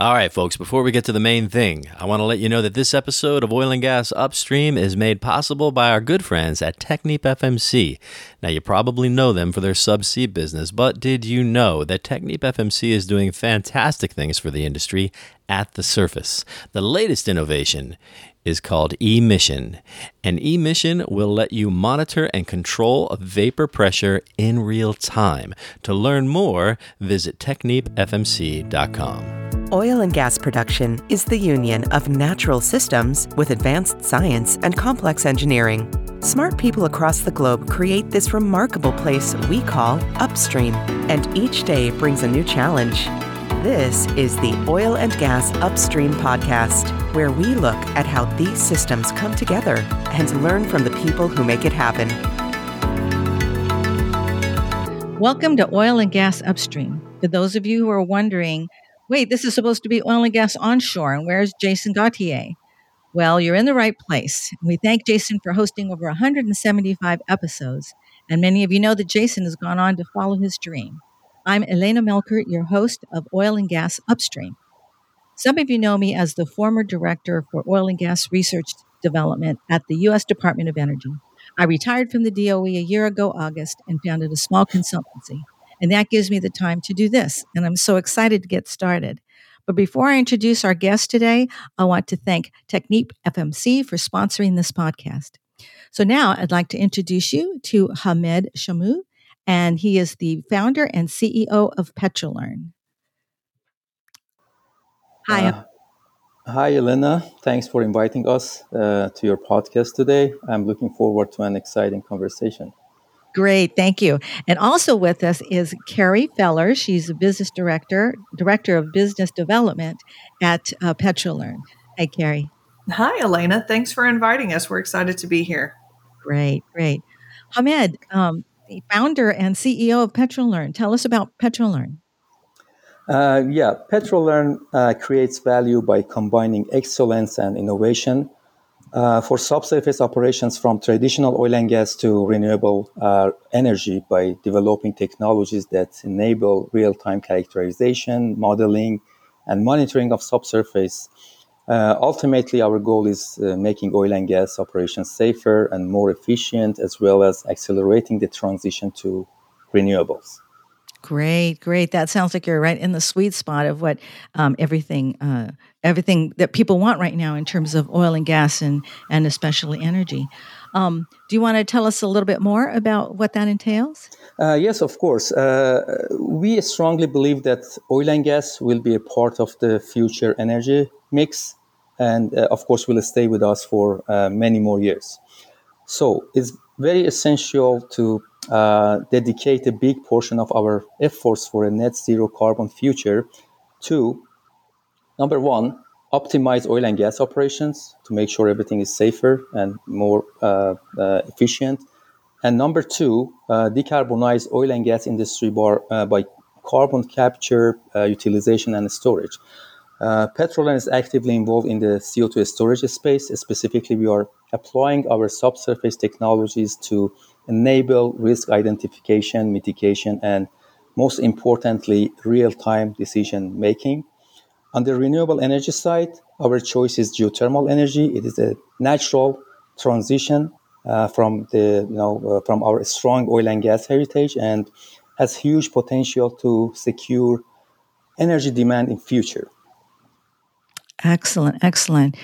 All right, folks, before we get to the main thing, I want to let you know that this episode of Oil and Gas Upstream is made possible by our good friends at TechnipFMC. Now, you probably know them for their subsea business, but did you know that TechnipFMC is doing fantastic things for the industry at the surface? The latest innovation is called emission. An emission will let you monitor and control vapor pressure in real time. To learn more, visit technipfmc.com. Oil and gas production is the union of natural systems with advanced science and complex engineering. Smart people across the globe create this remarkable place we call upstream, and each day brings a new challenge. This is the Oil and Gas Upstream Podcast, where we look at how these systems come together and learn from the people who make it happen. Welcome to Oil and Gas Upstream. For those of you who are wondering, wait, this is supposed to be oil and gas onshore, and where's Jason Gauthier? Well, you're in the right place. We thank Jason for hosting over 175 episodes, and many of you know that Jason has gone on to follow his dream. I'm Elena Melchert, your host of Oil and Gas Upstream. Some of you know me as the former director for oil and gas research development at the U.S. Department of Energy. I retired from the DOE a year ago, August, and founded a small consultancy. And that gives me the time to do this. And I'm so excited to get started. But before I introduce our guest today, I want to thank Technip FMC for sponsoring this podcast. So now I'd like to introduce you to Hamed Soroush, and he is the founder and CEO of Petrolern. Hi. Uh, hi, Elena. Thanks for inviting us uh, to your podcast today. I'm looking forward to an exciting conversation. Great, thank you. And also with us is Kerry Feller. She's a business director, director of business development at uh, Petrolern. Hi, Carrie. Hi, Elena. Thanks for inviting us. We're excited to be here. Great, great. Hamed, um, the founder and CEO of Petrolern. Tell us about Petrolern. Uh, yeah, Petrolern uh, creates value by combining excellence and innovation uh, for subsurface operations from traditional oil and gas to renewable uh, energy by developing technologies that enable real time characterization, modeling, and monitoring of subsurface. Uh, ultimately, our goal is uh, making oil and gas operations safer and more efficient, as well as accelerating the transition to renewables. Great, great. That sounds like you're right in the sweet spot of what um, everything uh, everything that people want right now in terms of oil and gas and and especially energy. Um, do you want to tell us a little bit more about what that entails? Uh, yes, of course. Uh, we strongly believe that oil and gas will be a part of the future energy mix, and uh, of course, will stay with us for uh, many more years. So it's very essential to uh, dedicate a big portion of our efforts for a net zero carbon future to number one, optimize oil and gas operations to make sure everything is safer and more uh, uh, efficient. And number two, uh, decarbonize oil and gas industry bar, by carbon capture, utilization, and storage. Uh, Petrolern is actively involved in the CO2 storage space. Specifically, we are applying our subsurface technologies to enable risk identification, mitigation, and most importantly, real time decision making. On the renewable energy side, our choice is geothermal energy. It is a natural transition uh, from the you know uh, from our strong oil and gas heritage and has huge potential to secure energy demand in future. Excellent, excellent.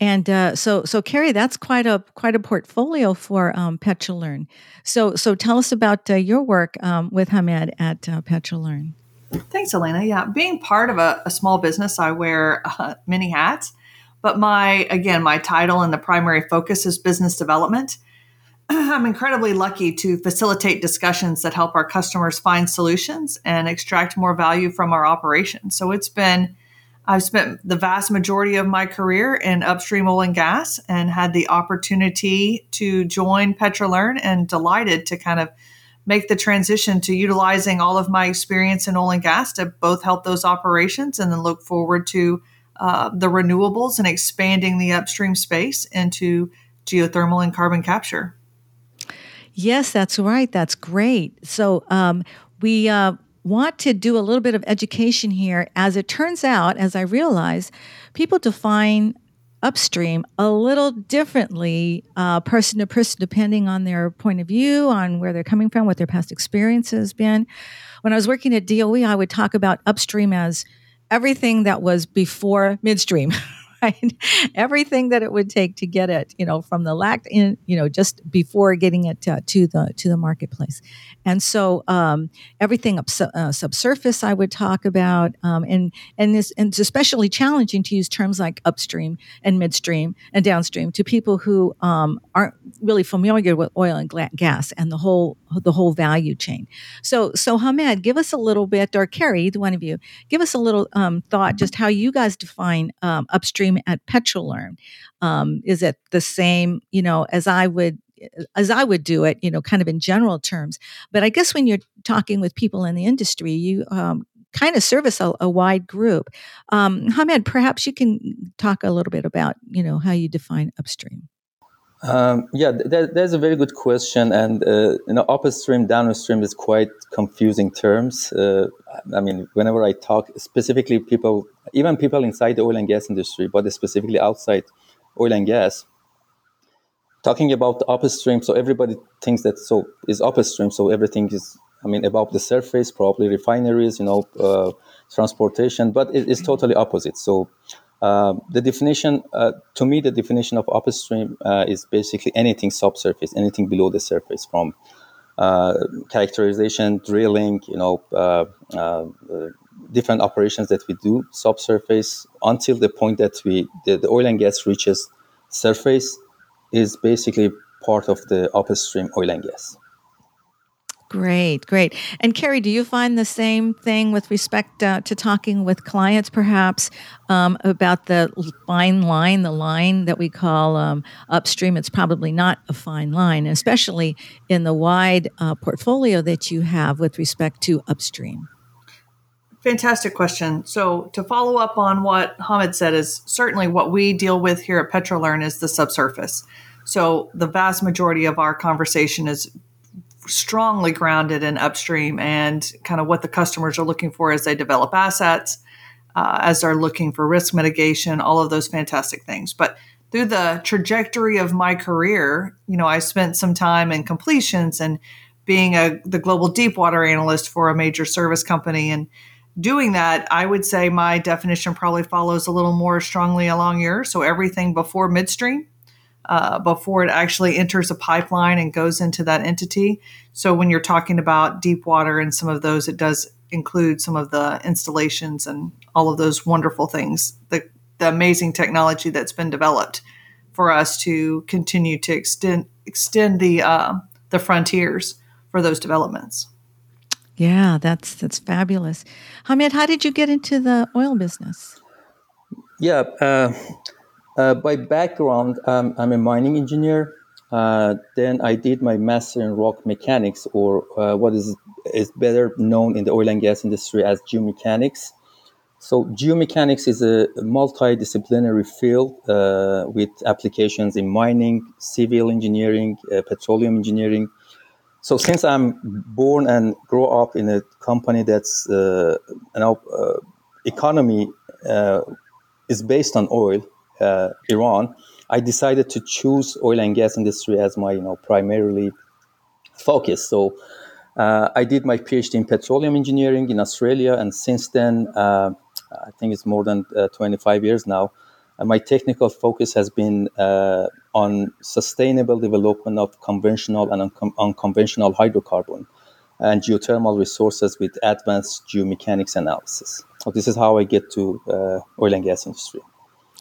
And uh, so, so Kerry, that's quite a quite a portfolio for um, Petrolern. So, so tell us about uh, your work um, with Hamed at uh, Petrolern. Thanks, Elena. Yeah, being part of a, a small business, I wear uh, many hats. But my again, my title and the primary focus is business development. I'm incredibly lucky to facilitate discussions that help our customers find solutions and extract more value from our operations. So it's been I've spent the vast majority of my career in upstream oil and gas and had the opportunity to join Petrolern and delighted to kind of make the transition to utilizing all of my experience in oil and gas to both help those operations and then look forward to uh, the renewables and expanding the upstream space into geothermal and carbon capture. Yes, that's right. That's great. So um, we uh, want to do a little bit of education here. As it turns out, as I realize, people define upstream a little differently, uh, person to person, depending on their point of view, on where they're coming from, what their past experience has been. When I was working at DOE, I would talk about upstream as everything that was before midstream. Everything that it would take to get it, you know, from the LACT in, you know, just before getting it uh, to the to the marketplace, and so um, everything up uh, subsurface I would talk about, um, and and this and it's especially challenging to use terms like upstream and midstream and downstream to people who um, aren't really familiar with oil and gas and the whole the whole value chain. So so Hamed, give us a little bit, or Kerry, either one of you, give us a little um, thought just how you guys define um, upstream at Petrolern? Um, is it the same, you know, as I would as I would do it, you know, kind of in general terms. But I guess when you're talking with people in the industry, you um, kind of service a, a wide group. Um, Hamed, perhaps you can talk a little bit about, you know, how you define upstream. Um, yeah, that, that's a very good question, and uh, you know, upstream, downstream is quite confusing terms. Uh, I mean, whenever I talk, specifically people, even people inside the oil and gas industry, but specifically outside oil and gas, talking about the upstream. So everybody thinks that so is upstream. So everything is, I mean, above the surface, probably refineries, you know, uh, transportation, but it is totally opposite. So uh, the definition, uh, to me, the definition of upstream uh, is basically anything subsurface, anything below the surface, from uh, characterization, drilling, you know, uh, different operations that we do subsurface until the point that we the, the oil and gas reaches surface is basically part of the upstream oil and gas. Great, great. And Kerry, do you find the same thing with respect uh, to talking with clients, perhaps um, about the fine line, the line that we call um, upstream? It's probably not a fine line, especially in the wide uh, portfolio that you have with respect to upstream. Fantastic question. So, to follow up on what Hamed said, is certainly what we deal with here at Petrolern is the subsurface. So, the vast majority of our conversation is strongly grounded in upstream and kind of what the customers are looking for as they develop assets, uh, as they're looking for risk mitigation, all of those fantastic things. But through the trajectory of my career, you know, I spent some time in completions and being a the global deep water analyst for a major service company and doing that, I would say my definition probably follows a little more strongly along yours. So everything before midstream uh, before it actually enters a pipeline and goes into that entity. So when you're talking about deep water and some of those, it does include some of the installations and all of those wonderful things, the, the amazing technology that's been developed for us to continue to extend extend the uh, the frontiers for those developments. Yeah, that's that's fabulous. Hamed, how did you get into the oil business? Yeah, uh, uh, by background, um, I'm a mining engineer. Uh, then I did my master in rock mechanics, or uh, what is is better known in the oil and gas industry as geomechanics. So geomechanics is a multidisciplinary field uh, with applications in mining, civil engineering, uh, petroleum engineering. So since I'm born and grow up in a company that's uh, know economy is based on oil, uh, Iran, I decided to choose oil and gas industry as my you know primarily focus. So uh, I did my PhD in petroleum engineering in Australia, and since then, uh, I think it's more than uh, 25 years now. my technical focus has been uh, on sustainable development of conventional and un- unconventional hydrocarbon and geothermal resources with advanced geomechanics analysis. So this is how I get to uh, oil and gas industry.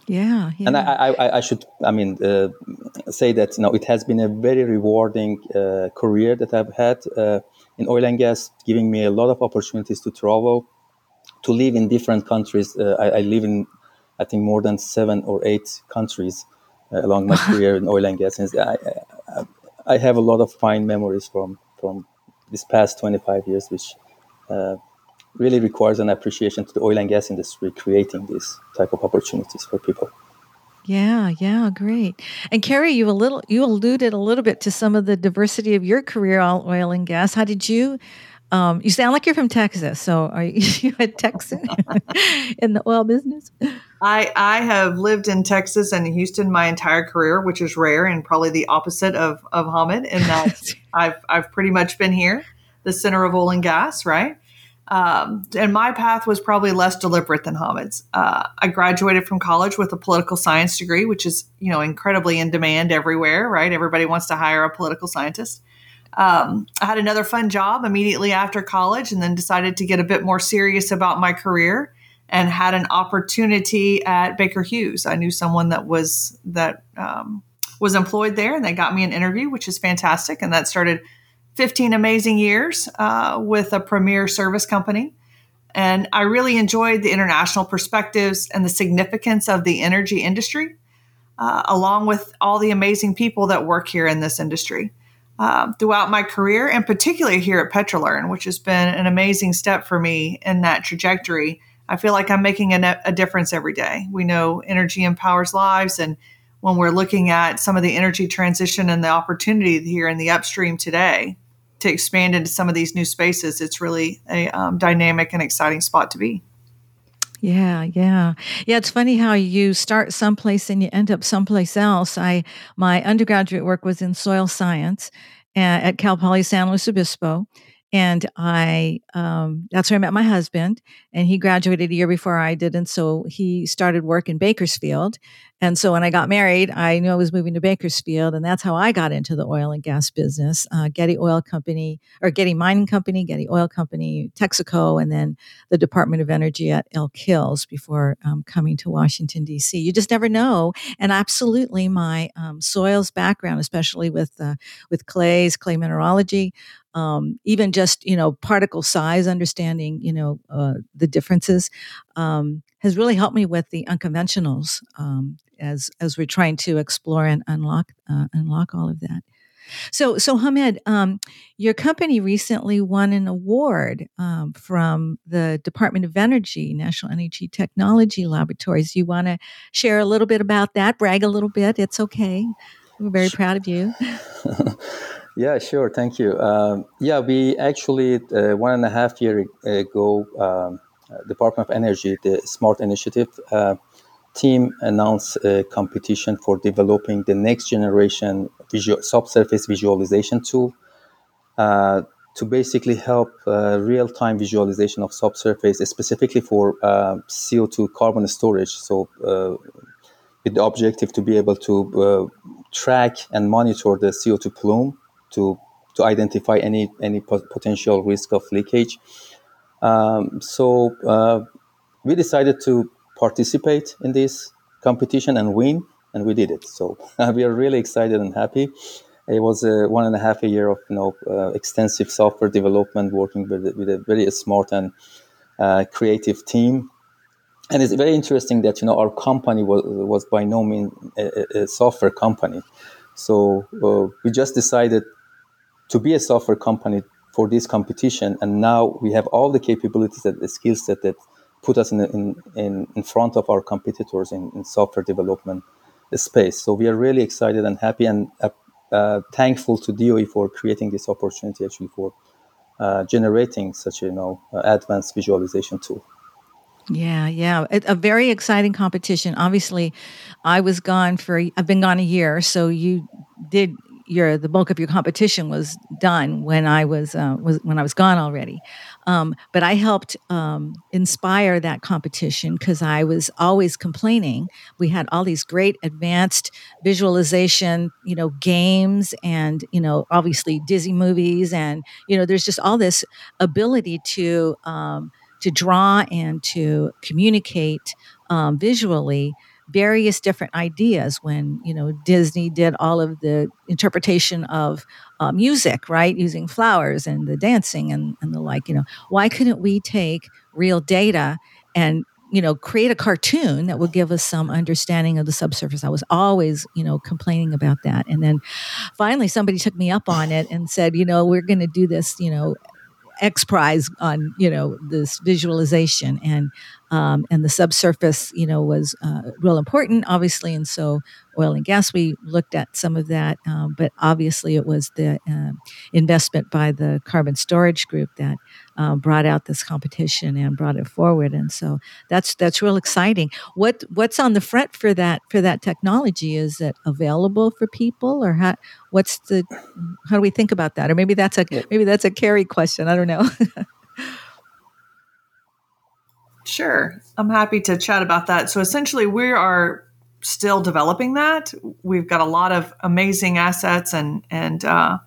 Yeah, yeah. and I, I, I, should, I mean, uh, say that you know it has been a very rewarding uh, career that I've had uh, in oil and gas, giving me a lot of opportunities to travel, to live in different countries. Uh, I, I, live in, I think, more than seven or eight countries uh, along my career in oil and gas. And I, I, have a lot of fine memories from from this past twenty five years, which uh, really requires an appreciation to the oil and gas industry creating these type of opportunities for people. Yeah, yeah, great. And Kerry, you a little you alluded a little bit to some of the diversity of your career, all oil and gas. How did you Um, you sound like you're from Texas. So are you a Texan in the oil business? I, I have lived in Texas and Houston my entire career, which is rare and probably the opposite of, of Hamed in that I've, I've pretty much been here, the center of oil and gas, right? Um, and my path was probably less deliberate than Hamed's. Uh, I graduated from college with a political science degree, which is, you know, incredibly in demand everywhere, right? Everybody wants to hire a political scientist. Um, I had another fun job immediately after college and then decided to get a bit more serious about my career and had an opportunity at Baker Hughes. I knew someone that was that um, was employed there, and they got me an interview, which is fantastic. And that started 15 amazing years uh, with a premier service company. And I really enjoyed the international perspectives and the significance of the energy industry, uh, along with all the amazing people that work here in this industry uh, throughout my career, and particularly here at Petrolern, which has been an amazing step for me in that trajectory. I feel like I'm making a, a difference every day. We know energy empowers lives, and when we're looking at some of the energy transition and the opportunity here in the upstream today to expand into some of these new spaces, it's really a um, dynamic and exciting spot to be. Yeah, yeah. Yeah, it's funny how you start someplace and you end up someplace else. I my undergraduate work was in soil science at, at Cal Poly San Luis Obispo and I um, that's where I met my husband, and he graduated a year before I did, and so he started work in Bakersfield. And so when I got married, I knew I was moving to Bakersfield, and that's how I got into the oil and gas business. Uh, Getty Oil Company, or Getty Mining Company, Getty Oil Company, Texaco, and then the Department of Energy at Elk Hills before um, coming to Washington D.C. You just never know, and absolutely, my um, soils background, especially with uh, with clays, clay mineralogy, um, even just you know particle size understanding you know uh, the differences um, has really helped me with the unconventionals um, as as we're trying to explore and unlock uh, unlock all of that. So so Hamed um, your company recently won an award um, from the Department of Energy National Energy Technology Laboratories. You want to share a little bit about that? Brag a little bit? It's okay. We're very proud of you Yeah, sure. Thank you. Um, yeah, we actually uh, one and a half year ago, um, Department of Energy, the Smart Initiative uh, team announced a competition for developing the next generation visual, subsurface visualization tool uh, to basically help uh, real-time visualization of subsurface, specifically for uh, CO2 carbon storage. So, uh, with the objective to be able to track and monitor the CO2 plume to to identify any any potential risk of leakage. Um, so uh, we decided to participate in this competition and win, and we did it. So we are really excited and happy. It was a one and a half a year of you know uh, extensive software development, working with with a very smart and uh, creative team. And it's very interesting that you know our company was was by no means a, a software company. So uh, we just decided to be a software company for this competition. And now we have all the capabilities and the skill set that put us in, in, in, front of our competitors in, in, software development space. So we are really excited and happy and uh, uh, thankful to DOE for creating this opportunity actually for uh, generating such a you know advanced visualization tool. Yeah, yeah, a very exciting competition. Obviously, I was gone for I've been gone a year, so you did your the bulk of your competition was done when I was uh, was when I was gone already. Um, but I helped um, inspire that competition because I was always complaining. We had all these great advanced visualization, you know, games, and you know, obviously Disney movies, and you know, there's just all this ability to um, to draw and to communicate um, visually various different ideas when you know disney did all of the interpretation of uh, music right? Using flowers and the dancing and, and the like you know. Why couldn't we take real data and you know create a cartoon that would give us some understanding of the subsurface? I was always you know complaining about that. And then finally somebody took me up on it and said you know we're going to do this you know X prize on you know this visualization, and um, and the subsurface, you know, was uh, real important, obviously. And so, oil and gas, we looked at some of that, um, but obviously, it was the uh, investment by the carbon storage group that uh, brought out this competition and brought it forward. And so, that's that's real exciting. What what's on the front for that for that technology? Is it available for people, or how? What's the how do we think about that? Or maybe that's a maybe that's a Kerry question. I don't know. Sure. I'm happy to chat about that. So essentially, we are still developing that. We've got a lot of amazing assets and, and, uh,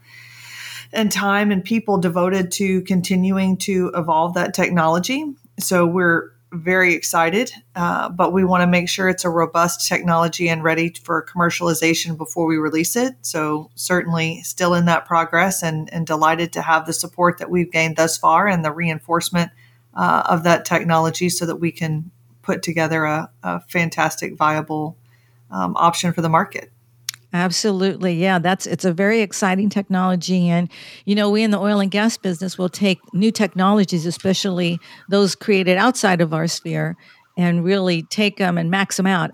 and time and people devoted to continuing to evolve that technology. So we're very excited, uh, but we want to make sure it's a robust technology and ready for commercialization before we release it. So certainly still in that progress and, and delighted to have the support that we've gained thus far and the reinforcement uh, of that technology so that we can put together a, a fantastic, viable um, option for the market. Absolutely. Yeah, that's it's a very exciting technology and you know, we in the oil and gas business will take new technologies, especially those created outside of our sphere and really take them and max them out.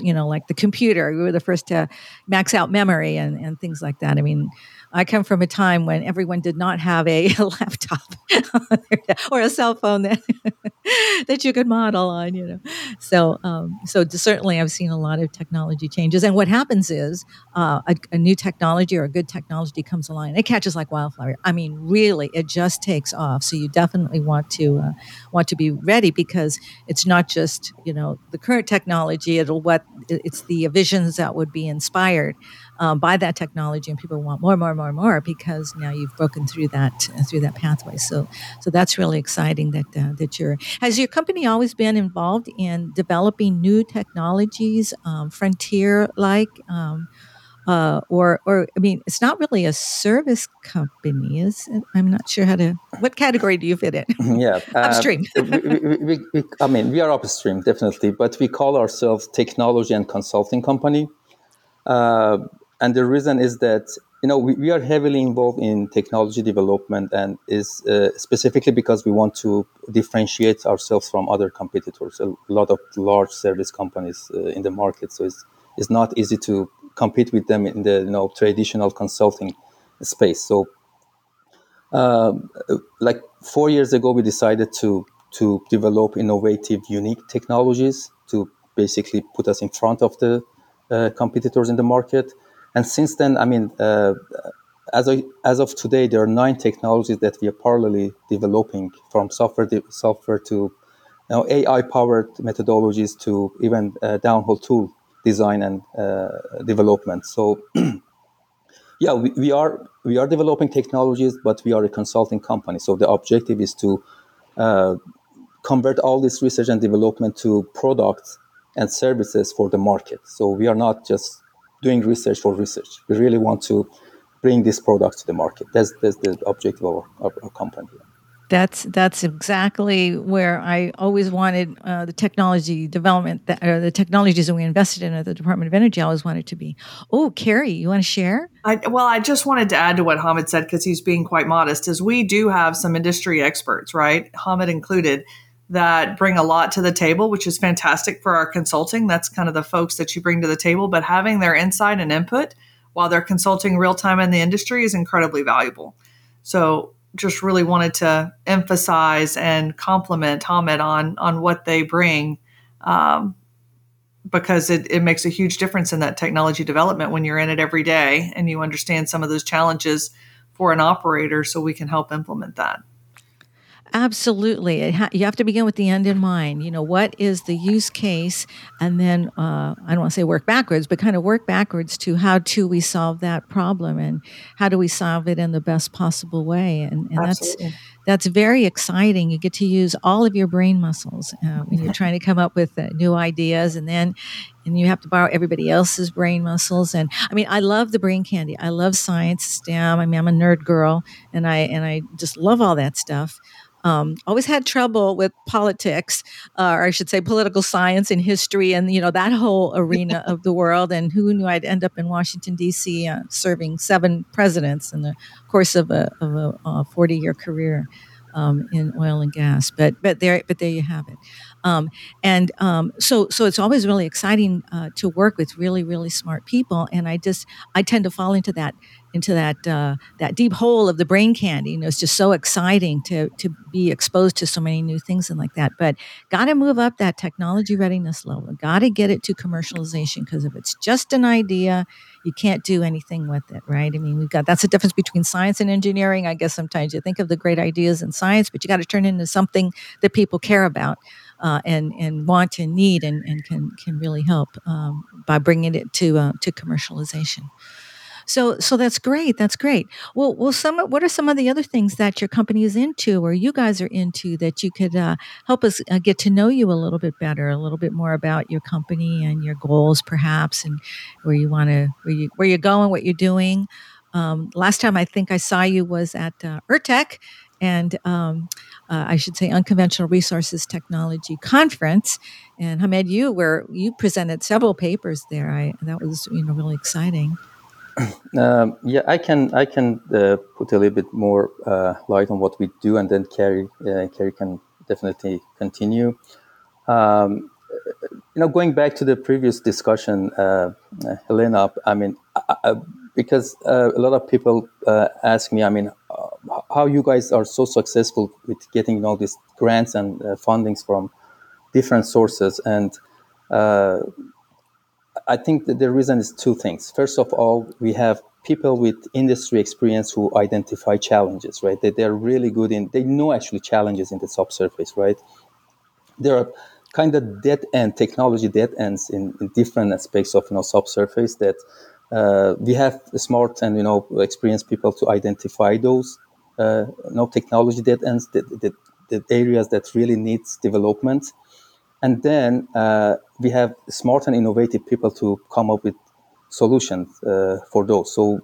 You know, like the computer, we were the first to max out memory and, and things like that. I mean, I come from a time when everyone did not have a, laptop or a cell phone that that you could model on, you know. So, um, so certainly, I've seen a lot of technology changes. And what happens is uh, a, a, new technology or a good technology comes along, and it catches like wildfire. I mean, really, it just takes off. So you definitely want to uh, want to be ready because it's not just you know the current technology. It'll what it's the visions that would be inspired um, by that technology, and people want more, more, more, more because now you've broken through that uh, through that pathway. So, so that's really exciting that uh, that you're. Has your company always been involved in developing new technologies, um, frontier like? Um, uh, or, or I mean, it's not really a service company, is it? I'm not sure how to. What category do you fit in? Yeah, uh, upstream. we, we, we, I mean, we are upstream definitely, but we call ourselves technology and consulting company. Uh, and the reason is that you know we, we are heavily involved in technology development and is uh, specifically because we want to differentiate ourselves from other competitors. A lot of large service companies uh, in the market. So it's, it's not easy to compete with them in the you know traditional consulting space. So um, like four years ago we decided to to develop innovative unique technologies to basically put us in front of the uh, competitors in the market and since then, I mean, uh, as, of, as of today, there are nine technologies that we are parallelly developing from software, de- software to you know, AI powered methodologies to even uh, downhole tool design and uh, development. So, yeah, we, we, are we are developing technologies, but we are a consulting company. So the objective is to uh, convert all this research and development to products and services for the market. So we are not just doing research for research. We really want to bring this product to the market. That's, that's the objective of our, of our company. That's that's exactly where I always wanted uh, the technology development that, or the technologies that we invested in at the Department of Energy. I always wanted to be. Oh, Kerry, you want to share? I, well, I just wanted to add to what Hamed said because he's being quite modest. Is we do have some industry experts, right, Hamed included, that bring a lot to the table, which is fantastic for our consulting. That's kind of the folks that you bring to the table, but having their insight and input while they're consulting real time in the industry is incredibly valuable. So, just really wanted to emphasize and compliment Hamed on on what they bring, um, because it, it makes a huge difference in that technology development when you're in it every day and you understand some of those challenges for an operator, so we can help implement that. Absolutely. Ha- you have to begin with the end in mind. You know, what is the use case? And then uh, I don't want to say work backwards, but kind of work backwards to how do we solve that problem and how do we solve it in the best possible way? And, and that's that's very exciting. You get to use all of your brain muscles uh, when you're trying to come up with uh, new ideas, and then and you have to borrow everybody else's brain muscles. And I mean, I love the brain candy. I love science, STEM. I mean, I'm a nerd girl, and I and I just love all that stuff. Um, always had trouble with politics, uh, or I should say, political science and history, and you know that whole arena of the world. And who knew I'd end up in Washington D.C. Uh, serving seven presidents in the course of a, of a, a forty-year career um, in oil and gas. But but there but there you have it. Um, and um, so, so it's always really exciting uh, to work with really, really smart people. And I just, I tend to fall into that, into that, uh, that deep hole of the brain candy. You know, it's just so exciting to to be exposed to so many new things and like that. But got to move up that technology readiness level. Got to get it to commercialization because if it's just an idea, you can't do anything with it, right? I mean, we've got that's the difference between science and engineering. I guess sometimes you think of the great ideas in science, but you got to turn into something that people care about uh, and and want and need and, and can can really help um, by bringing it to uh, to commercialization. So so that's great. That's great. Well, well, some what are some of the other things that your company is into or you guys are into that you could uh, help us uh, get to know you a little bit better, a little bit more about your company and your goals, perhaps, and where you want to where you where you're going, what you're doing. Um, last time I think I saw you was at uh, and um, uh, I should say Unconventional Resources Technology Conference. And Hamed, you were you presented several papers there. I that was you know really exciting. Um, yeah, I can I can uh, put a little bit more uh, light on what we do, and then Kerry uh, Kerry can definitely continue. Um, you know, going back to the previous discussion, uh, Helena, I mean, I, because uh, a lot of people uh, ask me, I mean, how you guys are so successful with getting all these grants and fundings from different sources, and I think that the reason is two things. First of all, we have people with industry experience who identify challenges, right? That they're really good in, they know actually challenges in the subsurface, right? There are kind of dead end technology dead ends in, in different aspects of you know subsurface that uh, we have smart and you know experienced people to identify those uh, you know technology dead ends, the, the, the areas that really needs development and then uh, we have smart and innovative people to come up with solutions uh, for those. So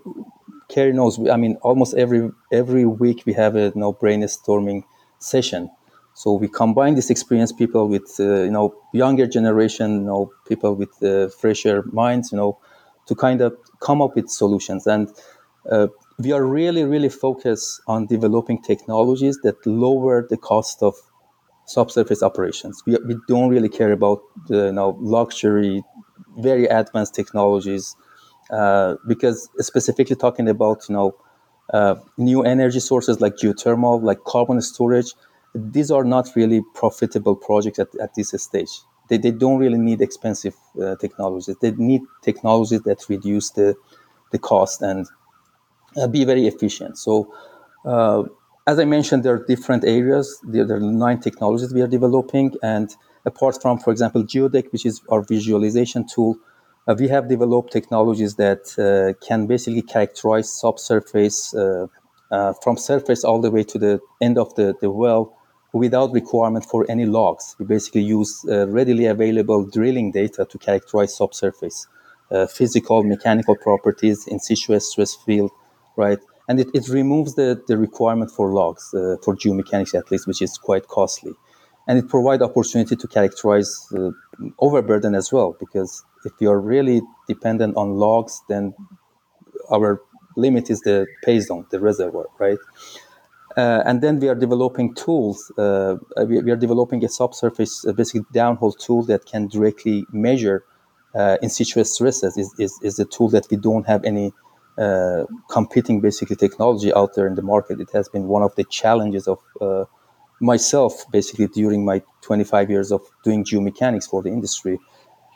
Kerry knows. I mean, almost every every week we have a you know, brainstorming session. So we combine these experienced people with uh, you know younger generation, you know people with uh, fresher minds, you know, to kind of come up with solutions. And uh, we are really really focused on developing technologies that lower the cost of subsurface operations. We, we don't really care about the you know, luxury, very advanced technologies, uh, because specifically talking about you know uh, new energy sources like geothermal, like carbon storage, these are not really profitable projects at, at this stage. They, they don't really need expensive uh, technologies. They need technologies that reduce the, the cost and uh, be very efficient. So uh, as I mentioned, there are different areas. There, are nine technologies we are developing. And apart from, for example, Geodeck, which is our visualization tool, uh, we have developed technologies that uh, can basically characterize subsurface uh, from surface all the way to the end of the, the well without requirement for any logs. We basically use uh, readily available drilling data to characterize subsurface uh, physical, mechanical properties, in situ stress field, right? and it, it removes the, the requirement for logs uh, for geomechanics at least which is quite costly and it provides opportunity to characterize uh, overburden as well because if you're really dependent on logs then our limit is the pay zone the reservoir right uh, and then we are developing tools. Uh, we, we, are developing a subsurface, uh, basically downhole tool that can directly measure uh, in situ stresses. Is, is, is a tool that we don't have any uh, competing basically technology out there in the market. It has been one of the challenges of uh, myself basically during my 25 years of doing geomechanics for the industry.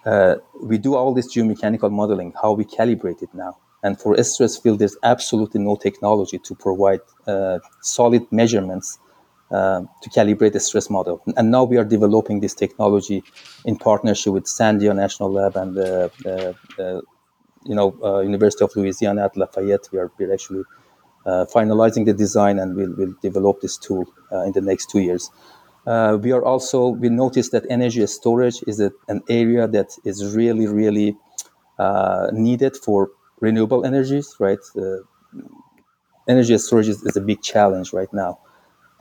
Uh, we do all this geomechanical modeling, how we calibrate it now. And for stress field, there's absolutely no technology to provide uh, solid measurements uh, to calibrate the stress model. And now we are developing this technology in partnership with Sandia National Lab and uh, you know, uh, University of Louisiana at Lafayette, we are we're actually uh, finalizing the design and we'll, we'll develop this tool uh, in the next two years. Uh, we are also we noticed that energy storage is a, an area that is really really uh, needed for renewable energies. Right, uh, energy storage is, is, a big challenge right now,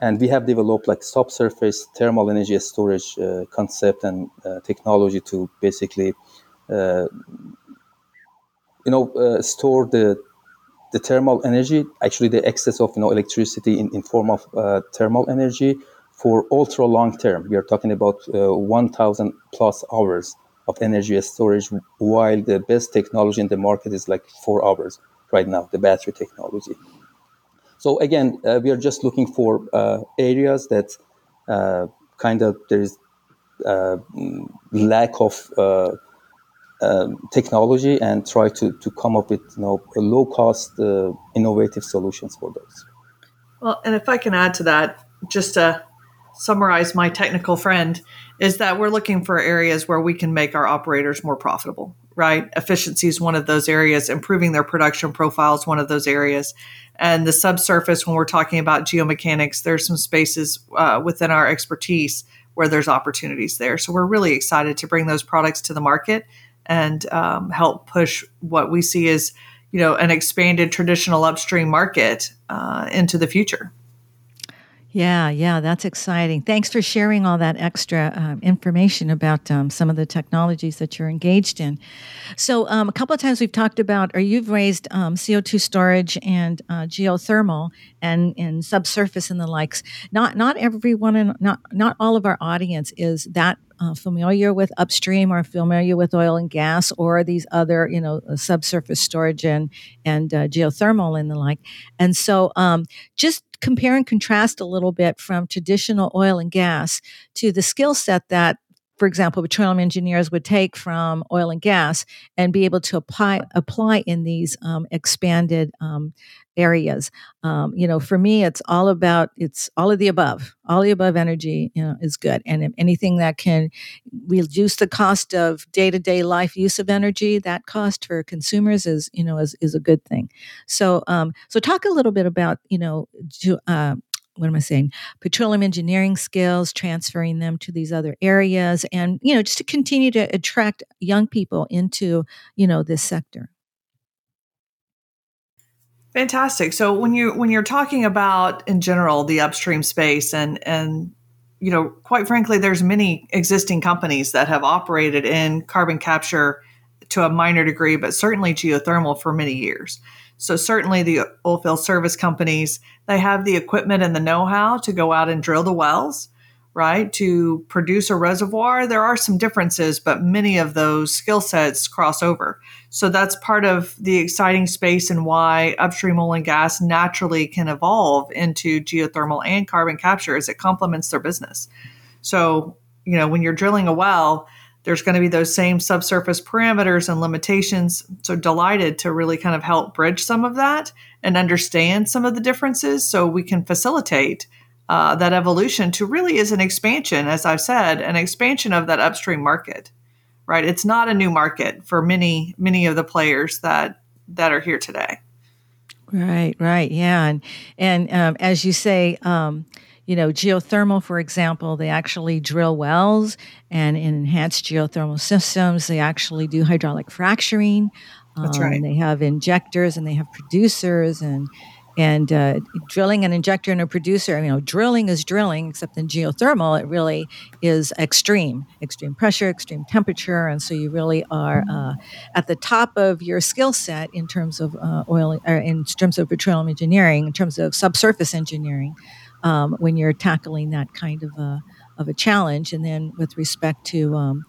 and we have developed like subsurface thermal energy storage concept and technology to basically you know uh, store the the thermal energy actually the excess of you know electricity in, in form of uh, thermal energy for ultra long term. We are talking about uh, 1,000 plus hours of energy storage, while the best technology in the market is like four hours right now, the battery technology. So again, uh, we are just looking for uh, areas that uh, kind of there is uh, lack of uh, um, technology and try to, to come up with you know low cost uh, innovative solutions for those. Well, and if I can add to that, just to summarize my technical friend, is that we're looking for areas where we can make our operators more profitable, right? Efficiency is one of those areas, improving their production profile is one of those areas. And the subsurface, when we're talking about geomechanics, there's some spaces uh, within our expertise where there's opportunities there. So we're really excited to bring those products to the market and um, help push what we see as you know an expanded traditional upstream market uh, into the future. Yeah, yeah, that's exciting. Thanks for sharing all that extra um, information about um, some of the technologies that you're engaged in. So, um, a couple of times we've talked about, or you've raised um, CO2 storage and uh, geothermal and, and subsurface and the likes. Not not everyone, and not not all of our audience is that uh, familiar with upstream or familiar with oil and gas or these other, you know, subsurface storage and and uh, geothermal and the like. And so, um, just compare and contrast a little bit from traditional oil and gas to the skill set that for example, petroleum engineers would take from oil and gas and be able to apply apply in these um, expanded um, areas. Um, you know, for me, it's all about it's all of the above. All the above energy you know, is good, and anything that can reduce the cost of day to day life use of energy, that cost for consumers is you know is is a good thing. So, um, so talk a little bit about you know. To, uh, what am I saying? Petroleum engineering skills, transferring them to these other areas, and you know, just to continue to attract young people into you know this sector. Fantastic. So when you when you're talking about in general the upstream space and and you know, quite frankly, there's many existing companies that have operated in carbon capture to a minor degree, but certainly geothermal for many years. So certainly the oilfield service companies, they have the equipment and the know-how to go out and drill the wells, right? To produce a reservoir. There are some differences, but many of those skill sets cross over. So that's part of the exciting space and why upstream oil and gas naturally can evolve into geothermal and carbon capture as it complements their business. So, you know, when you're drilling a well, there's going to be those same subsurface parameters and limitations. So, delighted to really kind of help bridge some of that and understand some of the differences so we can facilitate uh, that evolution to really is an expansion, as I've said, an expansion of that upstream market, right? It's not a new market for many, many of the players that that are here today. Right, right, yeah, and and um, as you say, um, you know, geothermal, for example, they actually drill wells and in enhanced geothermal systems, they actually do hydraulic fracturing. That's um, right. They have injectors and they have producers and and uh, drilling an injector and a producer. You know, drilling is drilling, except in geothermal, it really is extreme, extreme pressure, extreme temperature, and so you really are uh, at the top of your skill set in terms of uh, oil, or in terms of petroleum engineering, in terms of subsurface engineering um, when you're tackling that kind of a, of a challenge. And then with respect to um,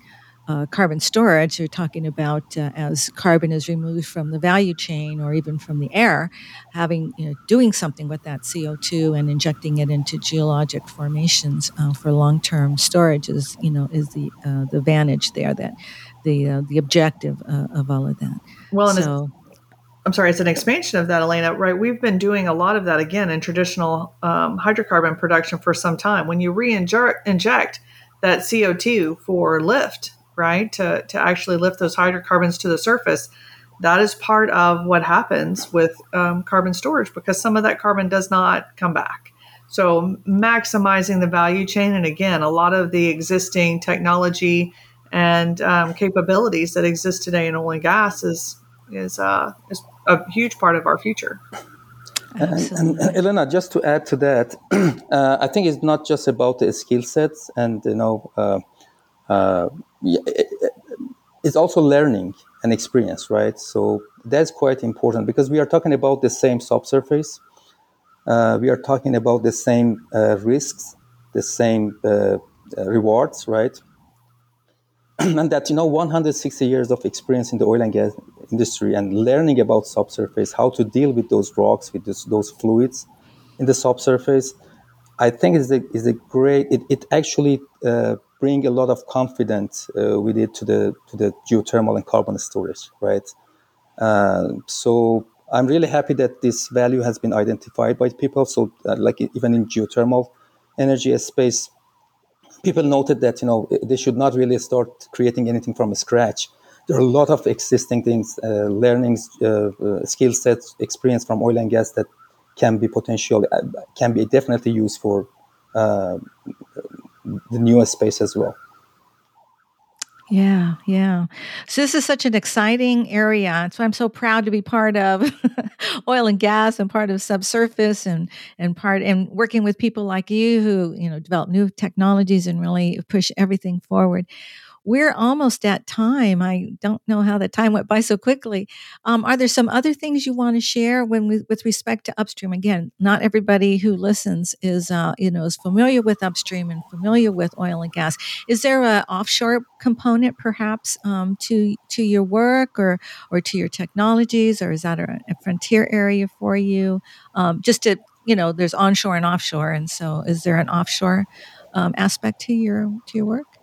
uh, carbon storage, you're talking about uh, as carbon is removed from the value chain or even from the air, having you know, doing something with that CO2 and injecting it into geologic formations uh, for long-term storage is you know is the uh, the advantage there that the uh, the objective uh, of all of that. Well, so, I'm sorry, it's an expansion of that, Elena, right? We've been doing a lot of that again in traditional um, hydrocarbon production for some time. When you re inject that CO2 for lift, right, to, to actually lift those hydrocarbons to the surface, that is part of what happens with um, carbon storage because some of that carbon does not come back. So, maximizing the value chain, and again, a lot of the existing technology and um, capabilities that exist today in oil and gas is is uh, is a huge part of our future. And, and, Elena, just to add to that, uh, I think it's not just about the skill sets, and you know, uh, uh, it's also learning and experience, right? So that's quite important because we are talking about the same subsurface, uh, we are talking about the same uh, risks, the same uh, rewards, right? and that you know 160 years of experience in the oil and gas industry and learning about subsurface, how to deal with those rocks, with this, those fluids in the subsurface, I think is a is a great. It, it actually uh, bring a lot of confidence uh, with it to the to the geothermal and carbon storage, right? Uh, so I'm really happy that this value has been identified by people. So, uh, like even in geothermal energy space, people noted that you know they should not really start creating anything from scratch. There are a lot of existing things, uh, learnings, uh, uh, skill sets, experience from oil and gas that can be potentially uh, can be definitely used for uh, the newest space as well. Yeah, yeah. So this is such an exciting area. So I'm so proud to be part of oil and gas and part of subsurface and and part and working with people like you who, you know, develop new technologies and really push everything forward we're almost at time. I don't know how the time went by so quickly. Um, are there some other things you want to share when we, with respect to upstream? Again, not everybody who listens is uh, you know is familiar with upstream and familiar with oil and gas. Is there a offshore component perhaps um, to to your work or or to your technologies, or is that a, a frontier area for you? Um, just to you know, there's onshore and offshore, and so is there an offshore um, aspect to your to your work?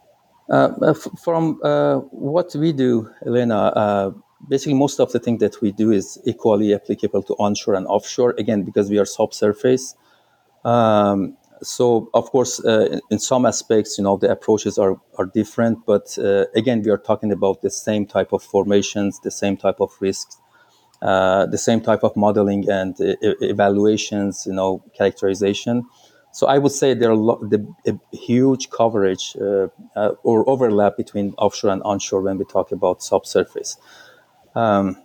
Uh, f- from uh, what we do, Elena, uh, basically most of the things that we do is equally applicable to onshore and offshore. Again, because we are subsurface. Um, so, of course, uh, in some aspects, you know, the approaches are, are different. But uh, again, we are talking about the same type of formations, the same type of risks, uh, the same type of modeling and evaluations, you know, characterization. So I would say there are lo- the, a huge coverage uh, uh, or overlap between offshore and onshore when we talk about subsurface. Um,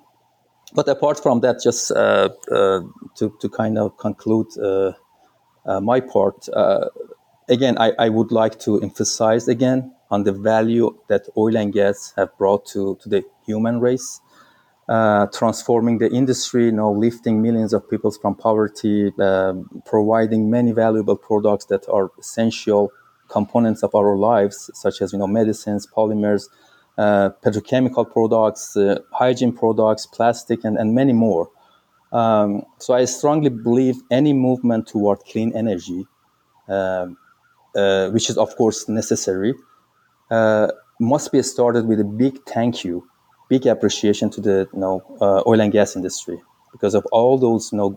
but apart from that, just uh, uh to, to kind of conclude uh, uh, my part, again, I, I would like to emphasize again on the value that oil and gas have brought to, to the human race uh, transforming the industry, you know, lifting millions of people from poverty, uh, providing many valuable products that are essential components of our lives, such as you know, medicines, polymers, uh, petrochemical products, uh, hygiene products, plastic, and, and many more. Um, so I strongly believe any movement toward clean energy, um, uh, which is of course necessary, must be started with a big thank you big appreciation to the you know uh, oil and gas industry because of all those you know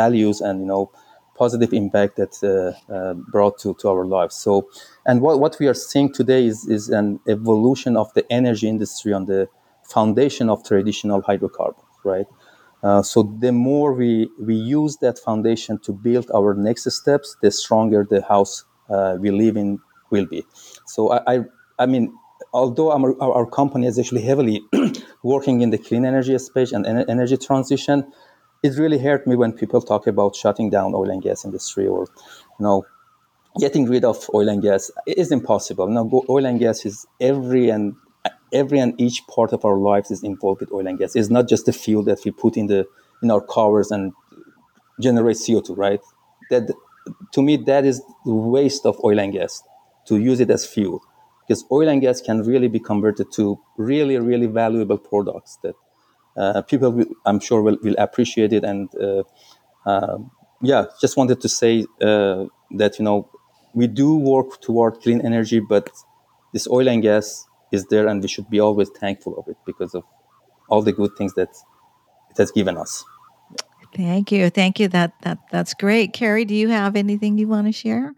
values and you know positive impact that uh, uh, brought to, to our lives. So, and what, what we are seeing today is, is an evolution of the energy industry on the foundation of traditional hydrocarbons, right? Uh, so the more we, we use that foundation to build our next steps, the stronger the house uh, we live in will be. So I, I, I mean, although our, our, company is actually heavily working in the clean energy space and energy transition, it really hurt me when people talk about shutting down oil and gas industry or, you know, getting rid of oil and gas. It is impossible. Know, oil and gas is every and every and each part of our lives is involved with oil and gas. It's not just the fuel that we put in the in our cars and generate CO2, right? That to me that is the waste of oil and gas to use it as fuel because oil and gas can really be converted to really, really valuable products that uh, people, will, I'm sure, will, will appreciate it. And uh, uh, yeah, just wanted to say uh, that, you know, we do work toward clean energy, but this oil and gas is there and we should be always thankful of it because of all the good things that it has given us. Thank you. Thank you. That that that's great. Kerry, do you have anything you want to share?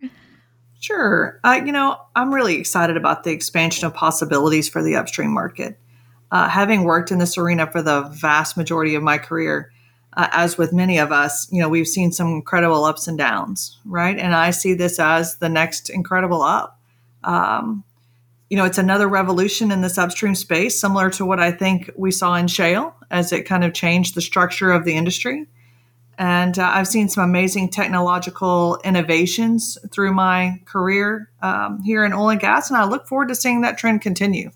Sure. Uh, you know, I'm really excited about the expansion of possibilities for the upstream market. Uh, having worked in this arena for the vast majority of my career, uh, as with many of us, you know, we've seen some incredible ups and downs, right? And I see this as the next incredible up. Um, you know, it's another revolution in this upstream space, similar to what I think we saw in shale as it kind of changed the structure of the industry. And uh, I've seen some amazing technological innovations through my career um, here in oil and gas. And I look forward to seeing that trend continue,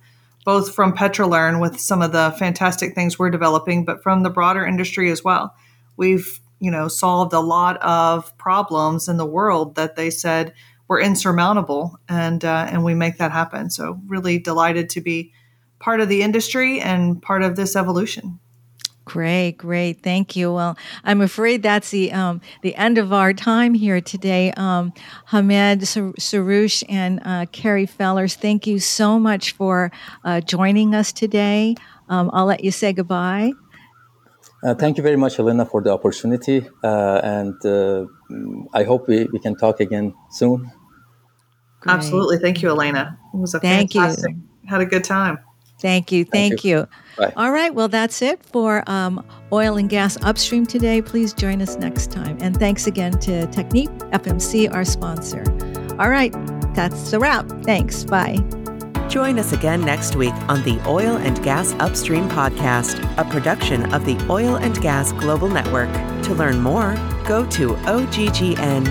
both from Petrolern with some of the fantastic things we're developing, but from the broader industry as well. We've, you know, solved a lot of problems in the world that they said were insurmountable, and uh, and we make that happen. So really delighted to be part of the industry and part of this evolution. Great, great. Thank you. Well, I'm afraid that's the um, the end of our time here today. Um, Hamed Soroush and uh, Kerry Fellers, thank you so much for uh, joining us today. Um, I'll let you say goodbye. Uh, thank you very much, Elena, for the opportunity. Uh, and uh, I hope we, we can talk again soon. Great. Absolutely. Thank you, Elena. It was a thank fantastic. You. Had a good time. Thank you. Thank, thank you. you. Bye. All right. Well, that's it for um, Oil and Gas Upstream today. Please join us next time. And thanks again to Technip FMC, our sponsor. All right. That's the wrap. Thanks. Bye. Join us again next week on the Oil and Gas Upstream podcast, a production of the Oil and Gas Global Network. To learn more, go to oggn.com.